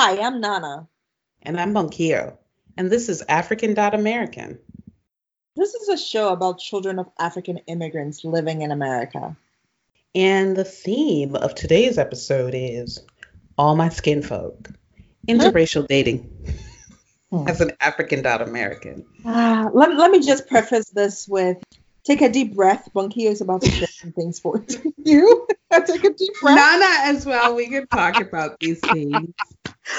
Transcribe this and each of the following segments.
Hi, I'm Nana. And I'm Bunkio. And this is African American. This is a show about children of African immigrants living in America. And the theme of today's episode is All My Skin Folk Interracial Dating hmm. as an African American. Uh, let, let me just preface this with take a deep breath. Bunkio is about to share some things for you. take a deep breath. Nana as well. We can talk about these things.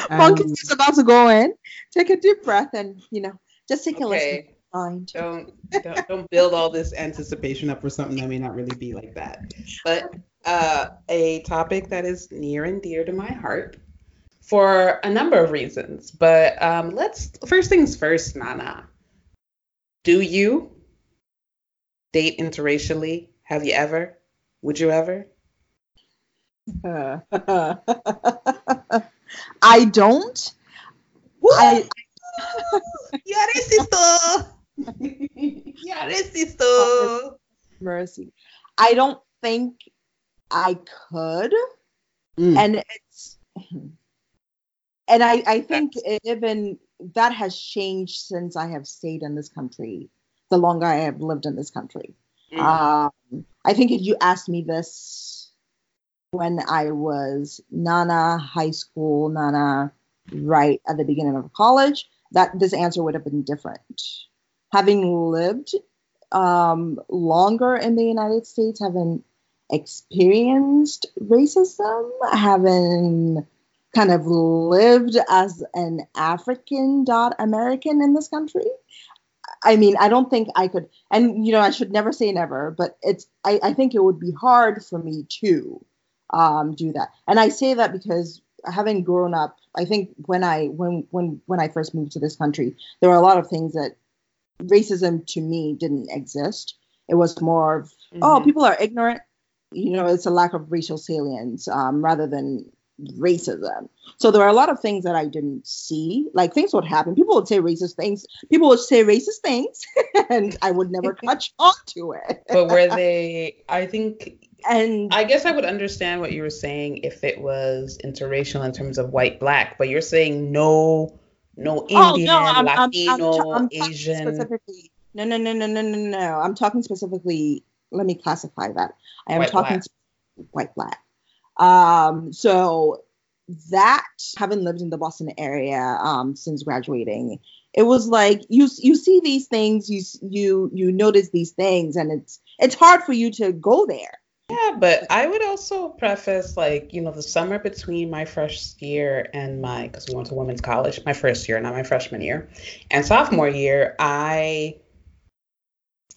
Monkey um, is about to go in. Take a deep breath and you know just take okay. a listen. Mind. Don't, don't don't build all this anticipation up for something that may not really be like that. But uh, a topic that is near and dear to my heart for a number of reasons. But um, let's first things first, Nana. Do you date interracially? Have you ever? Would you ever? Uh, I don't. I, sister. sister. Mercy. I don't think I could. Mm. And it's and I, I think That's... even that has changed since I have stayed in this country, the longer I have lived in this country. Mm. Um, I think if you asked me this when I was Nana high school, Nana right at the beginning of college, that this answer would have been different. Having lived um, longer in the United States, having experienced racism, having kind of lived as an African dot American in this country. I mean, I don't think I could, and you know, I should never say never, but it's, I, I think it would be hard for me to um, do that. And I say that because having grown up, I think when I when when when I first moved to this country, there were a lot of things that racism to me didn't exist. It was more of oh, mm-hmm. oh, people are ignorant. You know, it's a lack of racial salience um, rather than racism. So there are a lot of things that I didn't see. Like things would happen. People would say racist things. People would say racist things, and I would never touch on to it. but were they? I think and I guess I would understand what you were saying if it was interracial in terms of white black, but you're saying no, no Indian, oh, no, I'm, Latino, I'm, I'm, Asian. Specifically, no, no, no, no, no, no, no. I'm talking specifically. Let me classify that. I am white talking black. white black. Um, so that having lived in the Boston area um, since graduating, it was like you you see these things, you you you notice these things, and it's it's hard for you to go there yeah, but I would also preface like, you know, the summer between my first year and my, because we went to women's college, my first year, not my freshman year, and sophomore year, I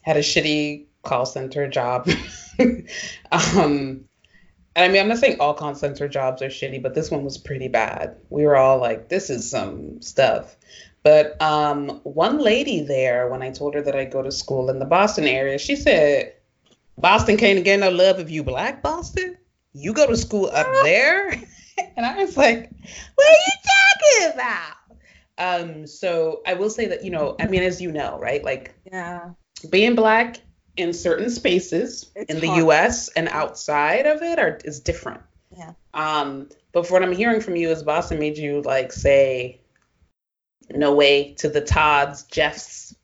had a shitty call center job. um, I mean, I'm not saying all call center jobs are shitty, but this one was pretty bad. We were all like, this is some stuff. But um, one lady there, when I told her that I go to school in the Boston area, she said, Boston can't get no love if you black Boston. You go to school up there. and I was like, what are you talking about? Um, so I will say that, you know, I mean, as you know, right? Like yeah. being black in certain spaces it's in the hard. US and outside of it are is different. Yeah. Um, but what I'm hearing from you is Boston made you like say no way to the Todds, Jeffs.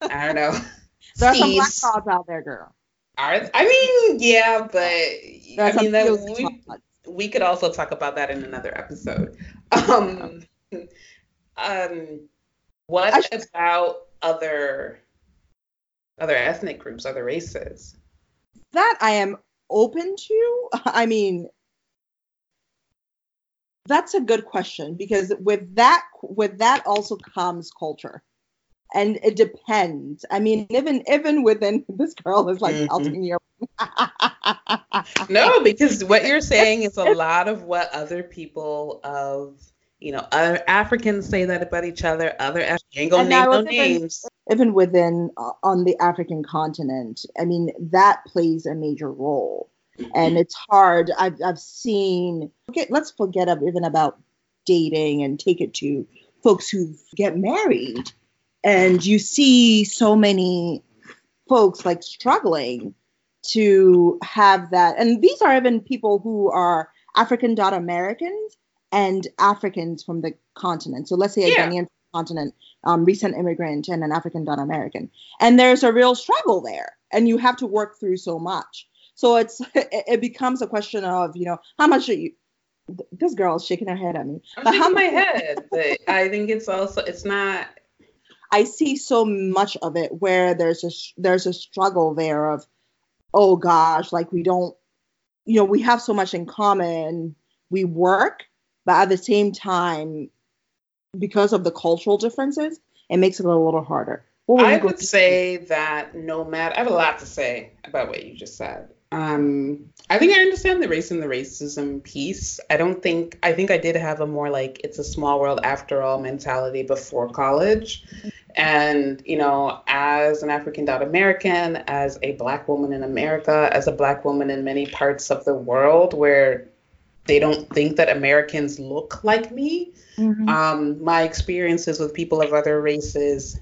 I don't know. There are some black Todds out there, girl. Are I mean, yeah, but I mean that we, we could also talk about that in another episode. Um, um, what should... about other other ethnic groups, other races? That I am open to. I mean, that's a good question because with that with that also comes culture and it depends. I mean, even even within this girl is like mm-hmm. your. no, because what you're saying is a lot of what other people of you know other Africans say that about each other. Other ain't gonna name no names. Even within uh, on the African continent, I mean that plays a major role, and it's hard. I've I've seen. Okay, let's forget even about dating and take it to folks who get married and you see so many folks like struggling to have that and these are even people who are african dot americans and Africans from the continent. So let's say a yeah. Ghanaian continent, um, recent immigrant, and an African dot American, and there's a real struggle there, and you have to work through so much. So it's it becomes a question of you know how much are you. This girl is shaking her head at me. I'm shaking my head, but I think it's also it's not. I see so much of it where there's a there's a struggle there of, oh gosh, like we don't, you know, we have so much in common. We work, but at the same time, because of the cultural differences, it makes it a little harder. I would say that no matter, I have a lot to say about what you just said. Um, I think I understand the race and the racism piece. I don't think I think I did have a more like it's a small world after all mentality before college. And, you know, as an African dot American, as a black woman in America, as a black woman in many parts of the world where they don't think that Americans look like me, mm-hmm. um, my experiences with people of other races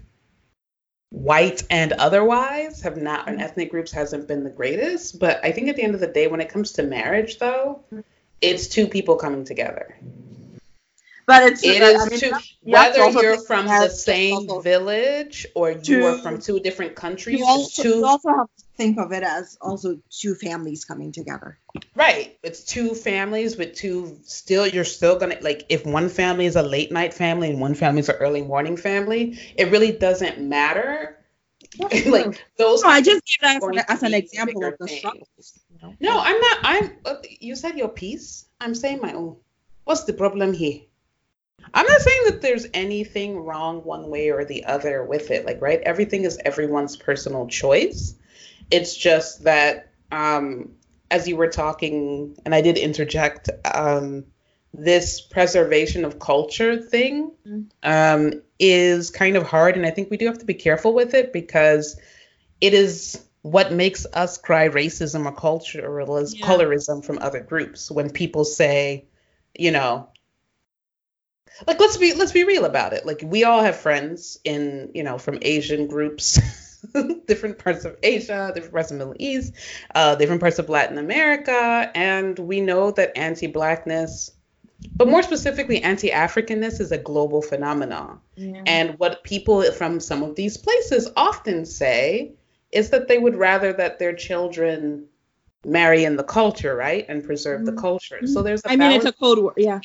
white and otherwise have not and ethnic groups hasn't been the greatest but i think at the end of the day when it comes to marriage though it's two people coming together but it's it is I mean, two, whether you're from the same village or you are from two. different countries you also, two, you also have to think of it as also two families coming together. Right it's two families with two still you're still gonna like if one family is a late night family and one family is an early morning family it really doesn't matter. Like those no, i just gave that as, as an example of the struggles no i'm not i'm uh, you said your piece i'm saying my own. What's the problem here I'm not saying that there's anything wrong one way or the other with it. Like, right? Everything is everyone's personal choice. It's just that, um, as you were talking, and I did interject, um, this preservation of culture thing mm-hmm. um, is kind of hard. And I think we do have to be careful with it because it is what makes us cry racism or culturalism, yeah. colorism from other groups. When people say, you know, like let's be let's be real about it. Like we all have friends in you know from asian groups different parts of asia different parts of middle east uh, different parts of latin america and we know that anti-blackness but more specifically anti-africanness is a global phenomenon. Yeah. and what people from some of these places often say is that they would rather that their children marry in the culture right and preserve mm-hmm. the culture. So there's I mean it's a code word yeah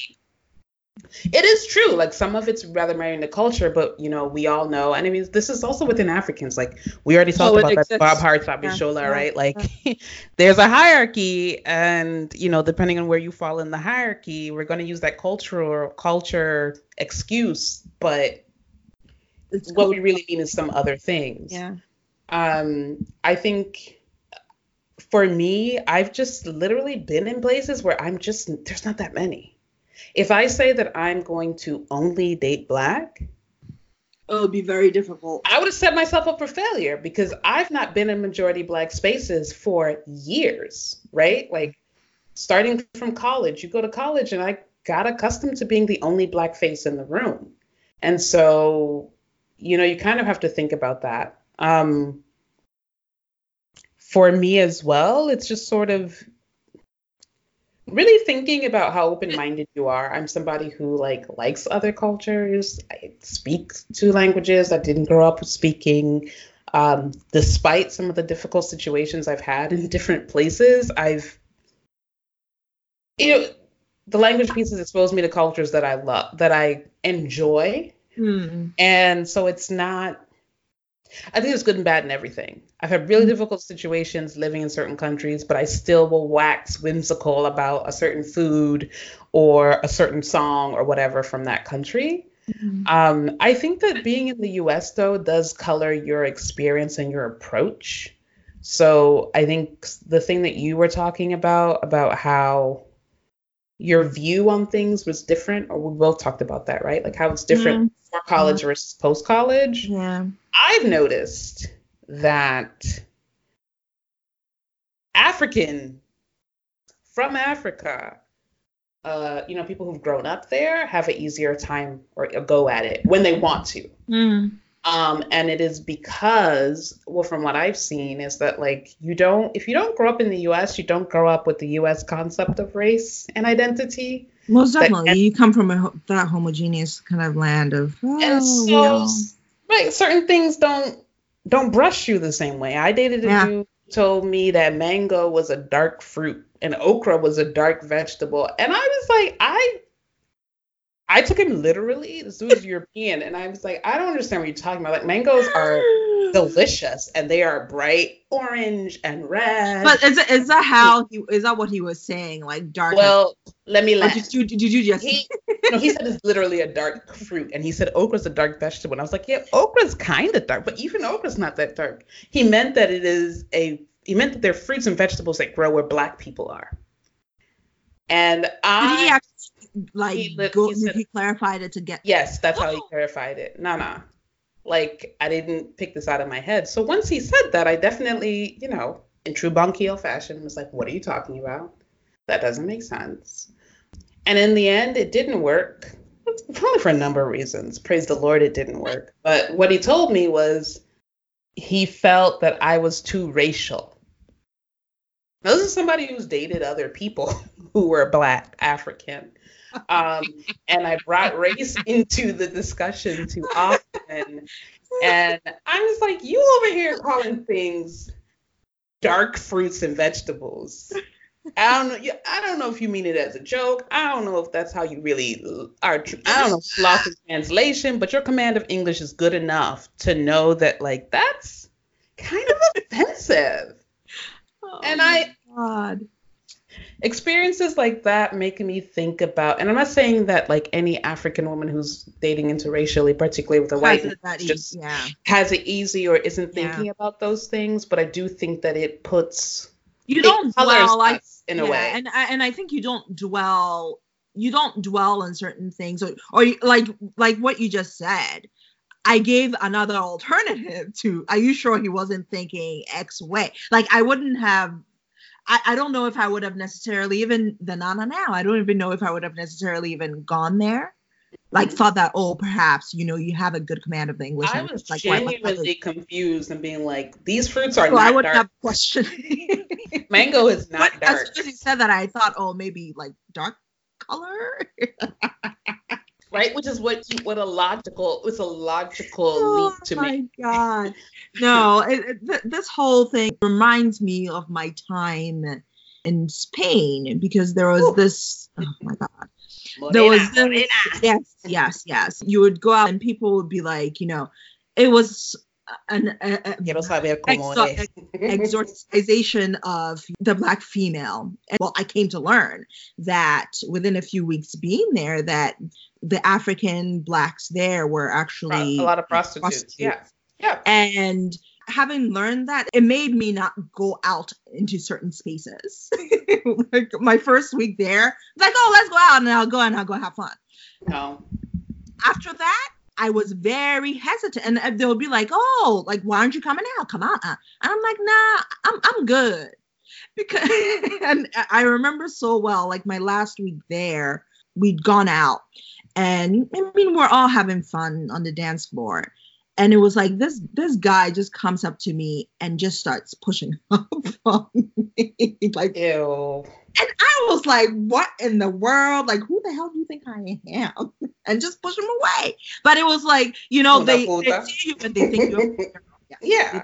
it is true. Like some of it's rather marrying the culture, but you know, we all know, and I mean, this is also within Africans. Like we already talked oh, about exists. that Bob Hart, Fabi yeah, Shola, yeah, right? Like yeah. there's a hierarchy, and you know, depending on where you fall in the hierarchy, we're going to use that cultural culture excuse, but it's what we really mean is some other things. Yeah. Um, I think for me, I've just literally been in places where I'm just there's not that many if I say that I'm going to only date black, it would be very difficult. I would have set myself up for failure because I've not been in majority black spaces for years, right? Like starting from college, you go to college and I got accustomed to being the only black face in the room. And so, you know, you kind of have to think about that. Um, for me as well, it's just sort of really thinking about how open-minded you are. I'm somebody who like likes other cultures. I speak two languages. I didn't grow up speaking. Um, despite some of the difficult situations I've had in different places, I've you know the language pieces expose me to cultures that I love, that I enjoy, hmm. and so it's not I think there's good and bad in everything. I've had really mm-hmm. difficult situations living in certain countries, but I still will wax whimsical about a certain food or a certain song or whatever from that country. Mm-hmm. Um, I think that being in the US, though, does color your experience and your approach. So I think the thing that you were talking about, about how your view on things was different, or we both talked about that, right? Like how it's different mm-hmm. before college yeah. versus post college. Yeah. I've noticed that African from Africa, uh, you know, people who've grown up there have an easier time or a go at it when they want to. Mm. Um, and it is because, well, from what I've seen, is that like you don't, if you don't grow up in the U.S., you don't grow up with the U.S. concept of race and identity. Most definitely, that, you come from a, that homogeneous kind of land of. Oh, and so, right, certain things don't don't brush you the same way. I dated a yeah. dude told me that mango was a dark fruit and okra was a dark vegetable, and I was like, I I took him literally. This was European, and I was like, I don't understand what you're talking about. Like mangoes are delicious, and they are bright orange and red. But is, is that how he is that what he was saying? Like dark. Well, let me let. Did you, did you just? He, no, he said it's literally a dark fruit, and he said okra's a dark vegetable. And I was like, yeah, okra's kind of dark, but even okra's not that dark. He meant that it is a. He meant that they're fruits and vegetables that grow where black people are. And I. Did he actually like he, go, he, said, he clarified it to get yes that's how he oh. clarified it. No no like i didn't pick this out of my head. So once he said that i definitely you know in true Bunkio fashion was like what are you talking about? That doesn't make sense. And in the end it didn't work probably for a number of reasons. Praise the lord it didn't work. But what he told me was he felt that i was too racial. Now, this is somebody who's dated other people who were black african um, and I brought race into the discussion too often. And I was like, you over here calling things dark fruits and vegetables. I don't know. I don't know if you mean it as a joke. I don't know if that's how you really are. I don't know, lost in translation, but your command of English is good enough to know that, like, that's kind of offensive. Oh and I, God experiences like that make me think about and i'm not saying that like any african woman who's dating interracially particularly with a white man just yeah. has it easy or isn't thinking yeah. about those things but i do think that it puts you don't dwell like in yeah, a way and I, and i think you don't dwell you don't dwell on certain things or, or like like what you just said I gave another alternative to, are you sure he wasn't thinking X way? Like, I wouldn't have I, I don't know if I would have necessarily even the Nana now. I don't even know if I would have necessarily even gone there. Like mm-hmm. thought that oh perhaps you know you have a good command of the English. I was like, genuinely confused and being like these fruits are so not I would dark. have questioned. Mango is not but dark. As soon as he said that, I thought oh maybe like dark color. right? Which is what you, what a logical it's a logical oh, leap to me. Oh my god, no! It, it, th- this whole thing reminds me of my time in Spain because there was Ooh. this. Oh my god. Morena, there was this, yes, yes, yes. You would go out and people would be like, you know, it was an a, a exor- exorcisation of the black female. And, well, I came to learn that within a few weeks being there, that the African blacks there were actually a lot of prostitutes. prostitutes. Yeah, yeah. And having learned that, it made me not go out into certain spaces. like my first week there, like, oh, let's go out and I'll go and I'll go have fun. No. After that, I was very hesitant, and uh, they'll be like, "Oh, like why aren't you coming out? Come on!" And I'm like, "Nah, I'm I'm good." Because and I remember so well, like my last week there, we'd gone out, and I mean we're all having fun on the dance floor, and it was like this this guy just comes up to me and just starts pushing up on me, like ew. And I was like, what in the world? Like, who the hell do you think I am? And just push them away. But it was like, you know, they, they see you and they think you're. yeah.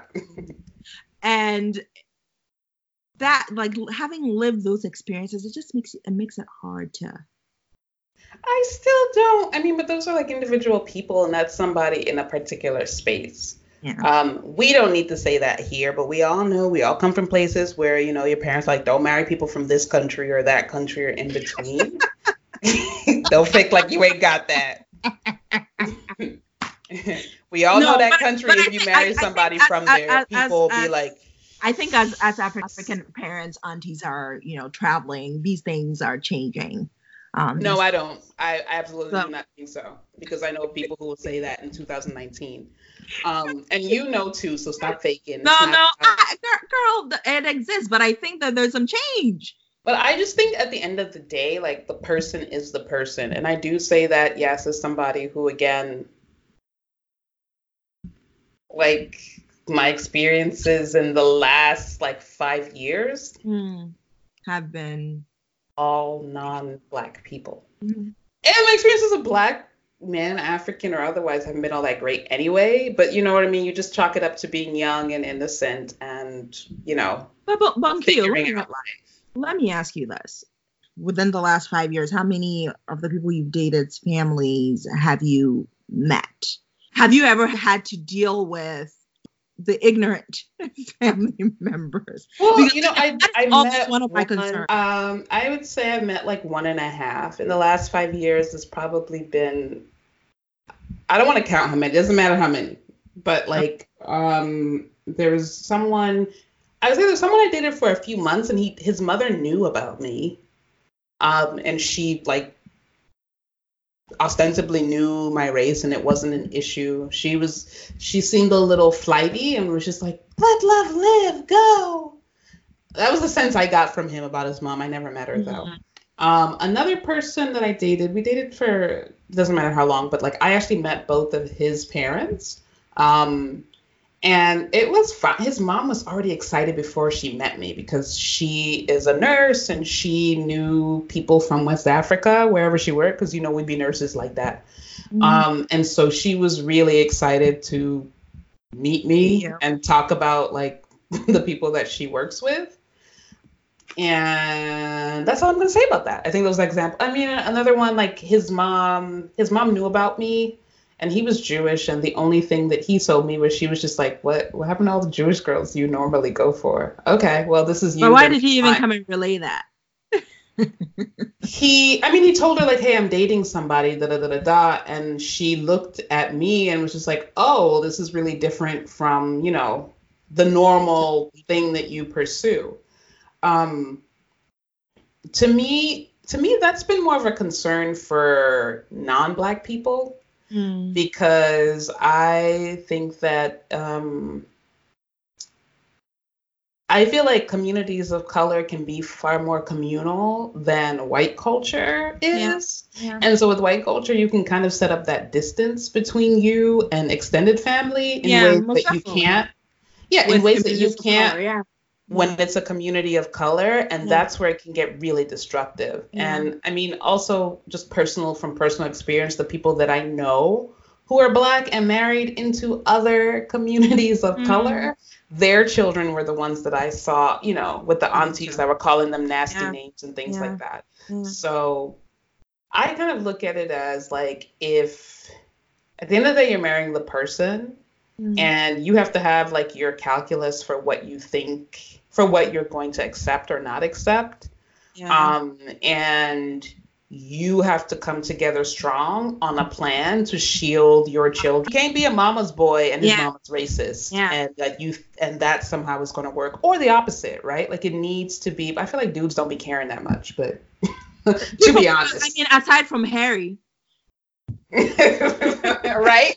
And that, like, having lived those experiences, it just makes it, it makes it hard to. I still don't. I mean, but those are like individual people, and that's somebody in a particular space. Yeah. Um, we don't need to say that here, but we all know we all come from places where you know your parents like don't marry people from this country or that country or in between. don't fake like you ain't got that. we all no, know that but, country. But if you marry I, somebody I from there, people will be like. I think as as African parents, aunties are you know traveling. These things are changing. Um, no, I don't. I, absolutely so, do not think so because I know people who will say that in 2019. Um, and you know too, so stop faking. No, not, no, I, girl, it exists, but I think that there's some change. But I just think at the end of the day, like the person is the person, and I do say that yes, as somebody who again like my experiences in the last like five years mm. have been all non-black people. Mm-hmm. And my experiences of black men, African or otherwise, haven't been all that great anyway. But you know what I mean? You just chalk it up to being young and innocent and, you know, but, but, but figuring out life. Let me ask you this. Within the last five years, how many of the people you've dated's families, have you met? Have you ever had to deal with the ignorant family members. Well, because you know, I, I met one of my concerns. Um, I would say I've met like one and a half in the last five years. It's probably been. I don't want to count how many. It doesn't matter how many, but like, um, there was someone. I would say there's someone I dated for a few months, and he his mother knew about me, um, and she like ostensibly knew my race and it wasn't an issue. She was she seemed a little flighty and was just like, let love live, go. That was the sense I got from him about his mom. I never met her mm-hmm. though. Um, another person that I dated, we dated for doesn't matter how long, but like I actually met both of his parents. Um, and it was fun. His mom was already excited before she met me because she is a nurse and she knew people from West Africa, wherever she worked, because you know we'd be nurses like that. Mm-hmm. Um, and so she was really excited to meet me yeah. and talk about like the people that she works with. And that's all I'm gonna say about that. I think those examples. I mean, another one like his mom. His mom knew about me and he was Jewish, and the only thing that he told me was she was just like, "What? What happened to all the Jewish girls you normally go for?" Okay, well, this is you. But why did he even come and relay that? he, I mean, he told her like, "Hey, I'm dating somebody," da da da da da, and she looked at me and was just like, "Oh, this is really different from you know the normal thing that you pursue." Um, to me, to me, that's been more of a concern for non-black people mm. because I think that um, I feel like communities of color can be far more communal than white culture is. Yeah. Yeah. And so with white culture, you can kind of set up that distance between you and extended family in yeah, ways that you can't. Yeah, with in ways that you can't. Color, yeah when it's a community of color and yeah. that's where it can get really destructive yeah. and i mean also just personal from personal experience the people that i know who are black and married into other communities of mm-hmm. color their children were the ones that i saw you know with the aunties that were calling them nasty yeah. names and things like that so i kind of look at it as like if at the end of the day you're marrying the person mm-hmm. and you have to have like your calculus for what you think for what you're going to accept or not accept. Yeah. Um, and you have to come together strong on a plan to shield your children. You can't be a mama's boy and his yeah. mama's racist, yeah. and that you and that somehow is going to work, or the opposite, right? Like it needs to be. I feel like dudes don't be caring that much, but to be honest, I mean, aside from Harry, right?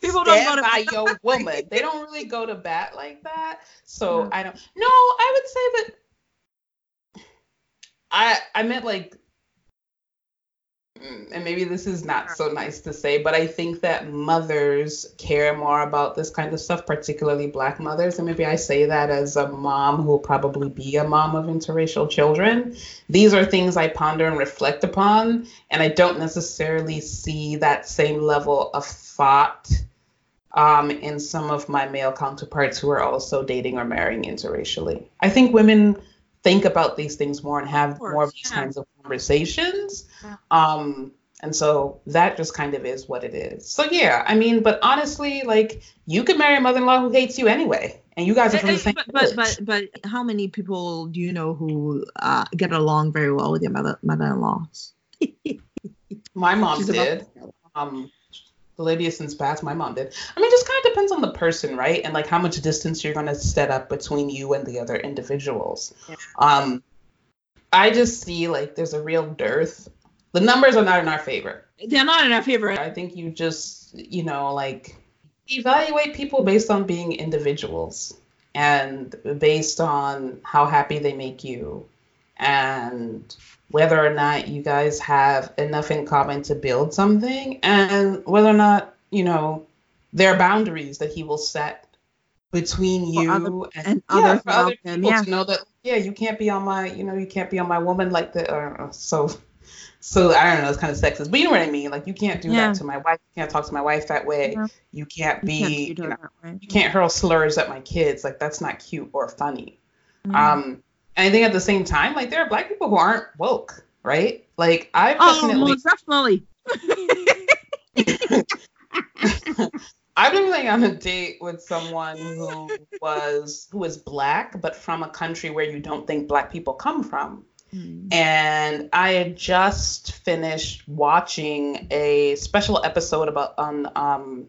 People don't go to by your woman. They don't really go to bat like that. So I don't. No, I would say that. I I meant like and maybe this is not so nice to say, but I think that mothers care more about this kind of stuff, particularly black mothers. And maybe I say that as a mom who will probably be a mom of interracial children. These are things I ponder and reflect upon, and I don't necessarily see that same level of thought um, in some of my male counterparts who are also dating or marrying interracially. I think women think about these things more and have course, more of these yeah. kinds of conversations. Yeah. Um, and so that just kind of is what it is. So yeah, I mean, but honestly, like you could marry a mother-in-law who hates you anyway, and you guys are from the same. But but, but but how many people do you know who uh, get along very well with your mother mother-in-laws? My mom She's did. Um, the lady has since passed. My mom did. I mean, just kind of depends on the person, right? And like how much distance you're gonna set up between you and the other individuals. Yeah. Um, I just see like there's a real dearth. The numbers are not in our favor. They're not in our favor. I think you just, you know, like evaluate people based on being individuals and based on how happy they make you and whether or not you guys have enough in common to build something and whether or not, you know, there are boundaries that he will set between you other, and, and yeah, others for other people yeah. to know that yeah you can't be on my you know you can't be on my woman like the uh, so so I don't know it's kind of sexist but you know what I mean like you can't do Yeah. that to my wife you can't talk to my wife that way Yeah. you can't You be can't you, know, you can't hurl slurs at my kids like that's not cute or funny Mhm. um and I think at the same time like there are black people who aren't woke right like I've oh, definitely most definitely. I've been like on a date with someone who was who is black, but from a country where you don't think black people come from. Mm. And I had just finished watching a special episode about on um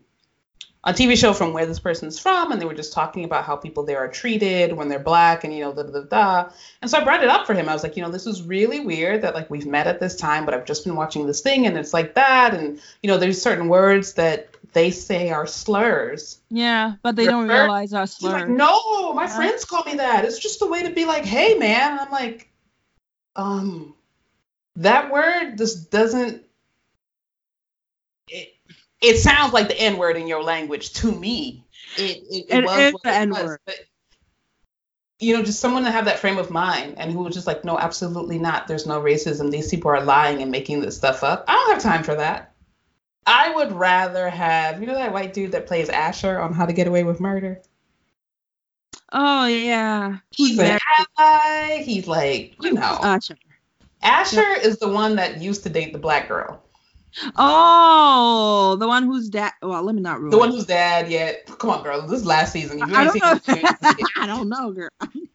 a TV show from where this person's from, and they were just talking about how people there are treated when they're black, and you know, da da da. da. And so I brought it up for him. I was like, you know, this is really weird that like we've met at this time, but I've just been watching this thing, and it's like that, and you know, there's certain words that they say are slurs. Yeah, but they don't realize our She's slurs. like, no, my Yeah. friends call me that. It's just a way to be like, hey, man. And I'm like, um, that word just doesn't. It, it sounds like the N word in your language to me. It, it, it It was is the it N-word. was, but, You know, just someone to have that frame of mind and who was just like, no, absolutely not. There's no racism. These people are lying and making this stuff up. I don't have time for that. I would rather have, you know, that white dude that plays Asher on How to Get Away with Murder. oh yeah. He's an ally. He's like, you know, Asher. Asher is the one that used to date the black girl. Oh, the one whose dad. Well, let me not ruin. The one it. whose dad, yeah. Come on, girl. This is last season. You I don't know. I don't know, girl.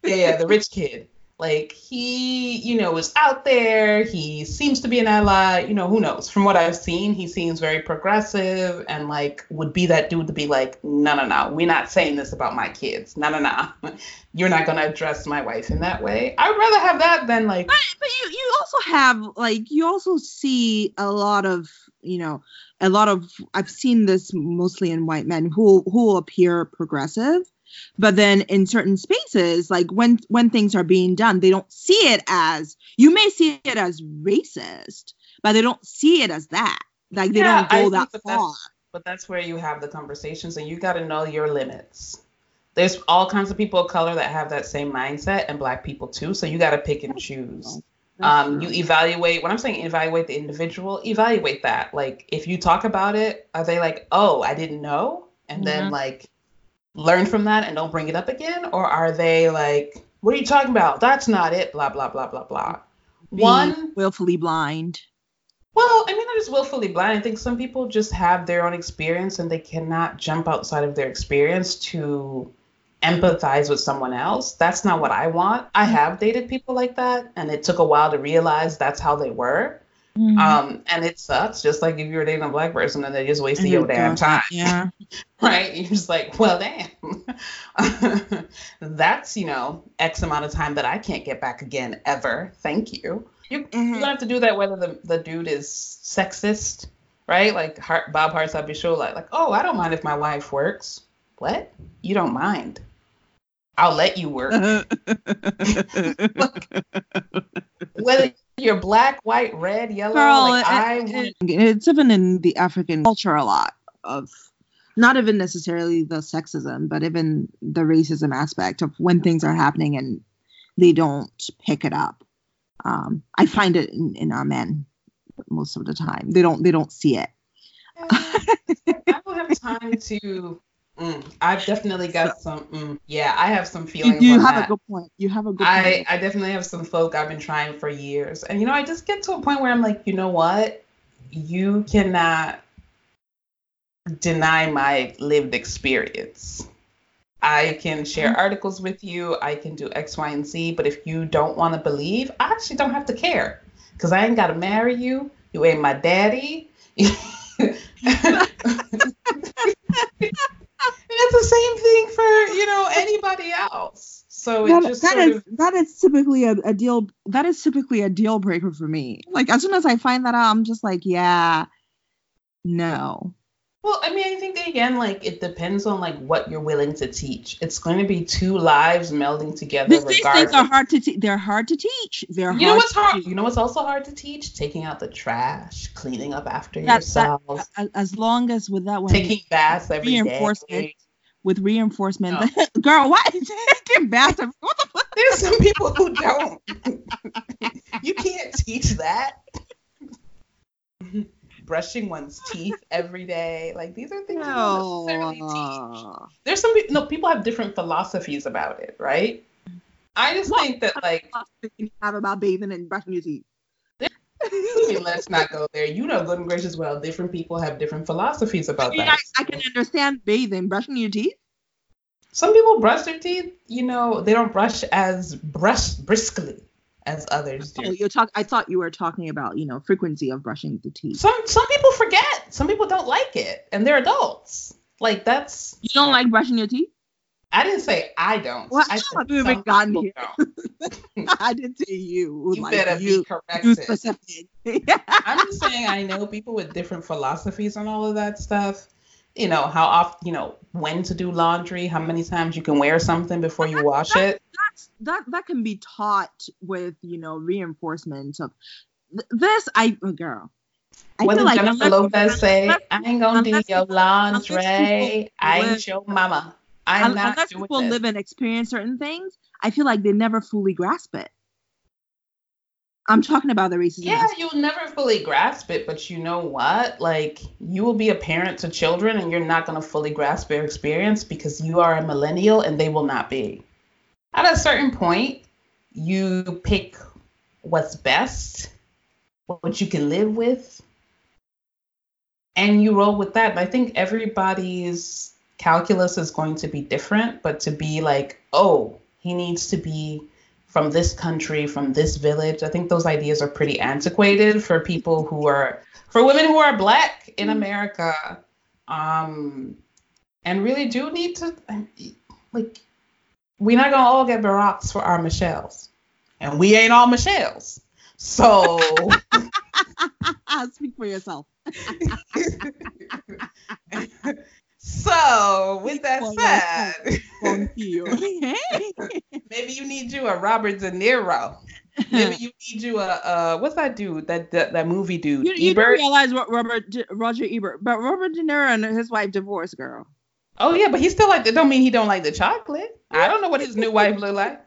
yeah, yeah, the rich kid. Like he, you know, is out there. He seems to be an ally. You know, who knows? From what I've seen, he seems very progressive and like would be that dude to be like, no, no, no, we're not saying this about my kids. No, no, no, you're not gonna address my wife in that way. I'd rather have that than like, But, but you you also have like you also see a lot of you know a lot of I've seen this mostly in white men who who will appear progressive, but then in certain spaces like when when things are being done they don't see it as you may see it as racist, but they don't see it as that like they Yeah, don't I go think that that's- far. but that's where you have the conversations and you got to know your limits. There's all kinds of people of color that have that same mindset and black people too. So you got to pick and choose. Um, you evaluate when I'm saying evaluate the individual, evaluate that. Like if you talk about it, are they like, oh, I didn't know? And then Mhm. like learn from that and don't bring it up again? Or are they like, what are you talking about? That's not it, blah, blah, blah, blah, blah. Be One, willfully blind. well, I mean, not just willfully blind. I think some people just have their own experience and they cannot jump outside of their experience to empathize with someone else. That's not what I want. I mm. have dated people like that, and it took a while to realize that's how they were. Mhm. Um, and it sucks, just like if you were dating a black person and they just wasting your damn time, Yeah. right? You're just like, well, damn, that's you know X amount of time that I can't get back again ever. Thank you. You Mhm. you're gonna have to do that whether the, the dude is sexist, right? Like Hart, Bob Hearts show, like, like, oh, I don't mind if my wife works. What? You don't mind? I'll let you work. Whether you're black, white, red, yellow, Girl, like it- I it- it's even in the African culture a lot of not even necessarily the sexism, but even the racism aspect of when things are happening and they don't pick it up. Um, I find it in, in our men most of the time. They don't they don't see it. I don't have time to. Mm, I've definitely got some. Mm, yeah, I have some You, feelings. you on have that. a good point. You have a good I, point. I definitely have some folk I've been trying for years. And you know, I just get to a point where I'm like, you know what? You cannot deny my lived experience. I can share Mm-hmm. articles with you, I can do X, Y, and Z, but if you don't want to believe, I actually don't have to care. Because I ain't gotta marry you. You ain't my daddy. And it's the same thing for, you know, anybody else. So it That, just that sort is of that is typically a, a deal that is typically a deal breaker for me. Like as soon as I find that out, I'm just like, yeah, no. Well, I mean, I think again, like it depends on like what you're willing to teach. It's going to be two lives melding together. These, these things are hard to teach. They're hard to teach. They're you know what's hard. You know what's also hard to teach? Taking out the trash, cleaning up after that, yourself. That, as long as with that one, taking baths every reinforcement, day. With reinforcement, no. girl, why taking baths? What the fuck? There's some people who don't. you can't teach that brushing one's teeth every day. Like these are things no. you don't necessarily teach. There's some no people have different philosophies about it, right? I just what think that like you have about bathing and brushing your teeth. I mean, let's not go there. You know, good and gracious well, different people have different philosophies about I mean, that. I, I can understand bathing, brushing your teeth. Some people brush their teeth, you know, they don't brush as brush briskly as others do. Oh, you're talk- I thought you were talking about, you know, frequency of brushing the teeth. Some some people forget. Some people don't like it, and they're adults. Like that's. You don't like brushing your teeth? I didn't say I don't. Well, I said we haven't gotten here. I didn't say you. You like better you, be corrected. I'm just saying I know people with different philosophies on all of that stuff. You know how often, you know when to do laundry, how many times you can wear something before you wash it that that can be taught with you know reinforcement of this. I oh, girl. I what did like Jennifer Lopez say? I ain't gonna do your lingerie. I ain't your mama. I'm not unless doing people this. live and experience certain things. I feel like they never fully grasp it. I'm talking about the racism. Yeah, you'll never fully grasp it, but you know what? Like, you will be a parent to children and you're not going to fully grasp their experience because you are a millennial and they will not be at a certain point, you pick what's best, what you can live with, and you roll with that. I think everybody's calculus is going to be different, but to be like, oh, he needs to be from this country, from this village, I think those ideas are pretty antiquated for people who are, for women who are black in America, um, and really do need to, like, we're not gonna all get Baracks for our Michelles, and we ain't all Michelles. So speak for yourself. so with that said, maybe you need you a Robert De Niro. Maybe you need you a uh, what's that dude that that, that movie dude? You, you don't realize what Robert Roger Ebert, but Robert De Niro and his wife divorced, girl. Oh yeah, but he still like that. Don't mean he don't like the chocolate. I don't know what his new wife look like.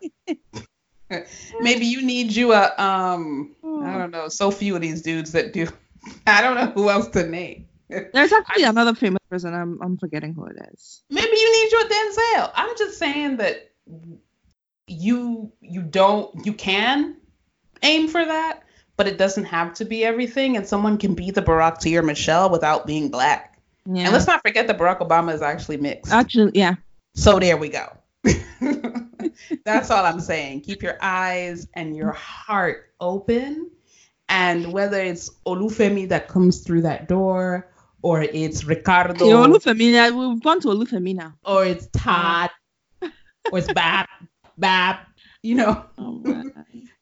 Maybe you need you a um. I don't know. So few of these dudes that do. I don't know who else to name. There's actually I, another famous person. I'm I'm forgetting who it is. Maybe you need your Denzel. I'm just saying that you you don't you can aim for that, but it doesn't have to be everything. And someone can be the Barack to your Michelle without being black. Yeah. And let's not forget that Barack Obama is actually mixed. Actually, yeah. So there we go. That's all I'm saying. Keep your eyes and your heart open. And whether it's Olufemi that comes through that door, or it's Ricardo. Hey, Olufemi, we've gone to Olufemi now. Or it's Todd, or it's Bab, Bab. You know, oh,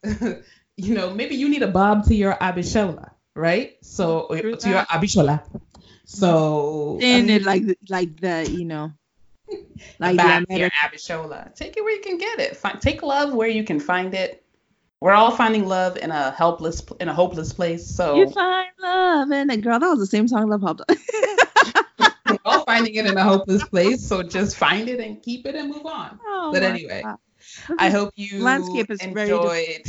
you know, maybe you need a Bob to your Abishola, right? So to your Abishola. So and it like like the you know like your Abishola. Take it where you can get it. Find, take love where you can find it. We're all finding love in a helpless in a hopeless place. So you find love in a girl. That was the same song Love helped. We're all finding it in a hopeless place. So just find it and keep it and move on. Oh but anyway, I hope you landscape is very enjoyed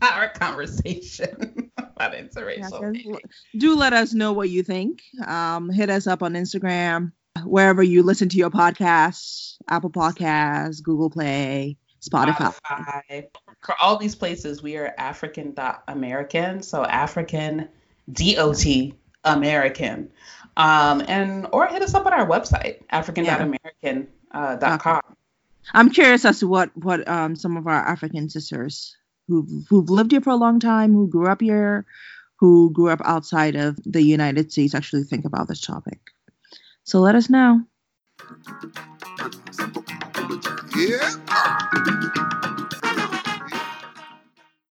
our conversation about interracial yeah, Do let us know what you think. Um, hit us up on Instagram, wherever you listen to your podcasts, Apple Podcasts, Google Play, Spotify. Spotify. For all these places, we are African dot American, so African dot American, um, and or hit us up on our website, African dot American uh, dot com. I'm curious as to what what um, some of our African sisters who've, who've lived here for a long time, who grew up here, who grew up outside of the United States actually think about this topic. So let us know. Yeah.